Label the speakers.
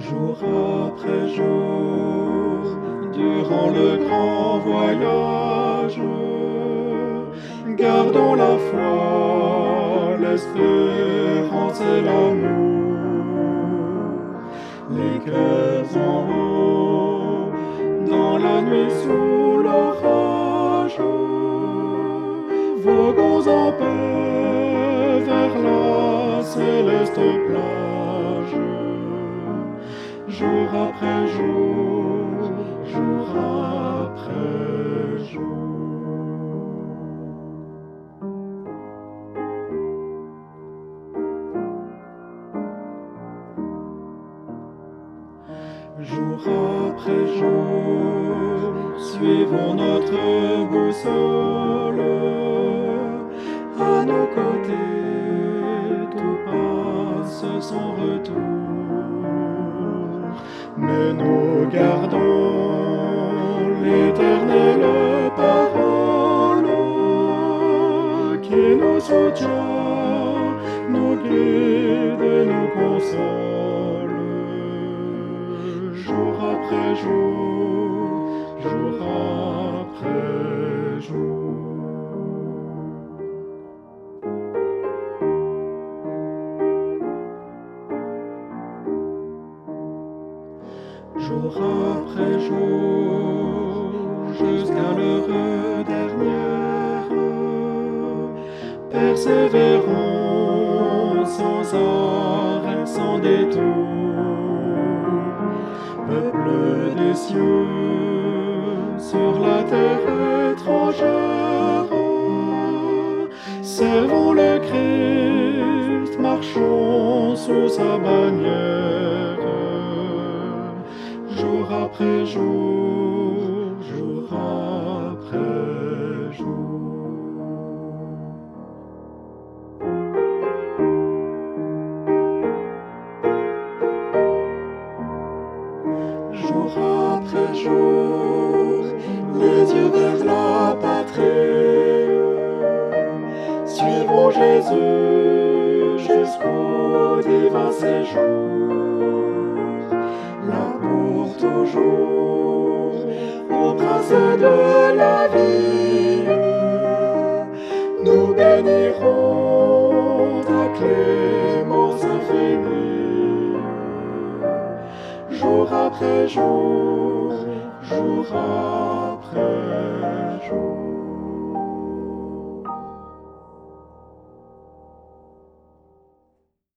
Speaker 1: jour après jour, durant le grand voyage. Gardons la foi, l'espérance et l'amour, les cœurs en haut, dans la nuit sous l'orage, vogons en paix vers la céleste place jour après jour, jour après jour. Jour après jour, suivons notre boussole. À nos côtés, tout passe sans retour. Mais nous gardons l'éternelle parole qui nous soutient, nous guide et nous console. Jour après jour, jour après Jour après jour, jusqu'à l'heure dernière, persévérons sans arrêt, sans détour peuple des cieux, sur la terre étrangère. Servons le Christ, marchons sous sa bannière, après jour, jour après jour. jour après jour, les yeux vers la patrie. Suivons Jésus jusqu'au divin séjour, au prince de la vie. Nous bénirons ta clémence infinie jour après jour, jour après jour.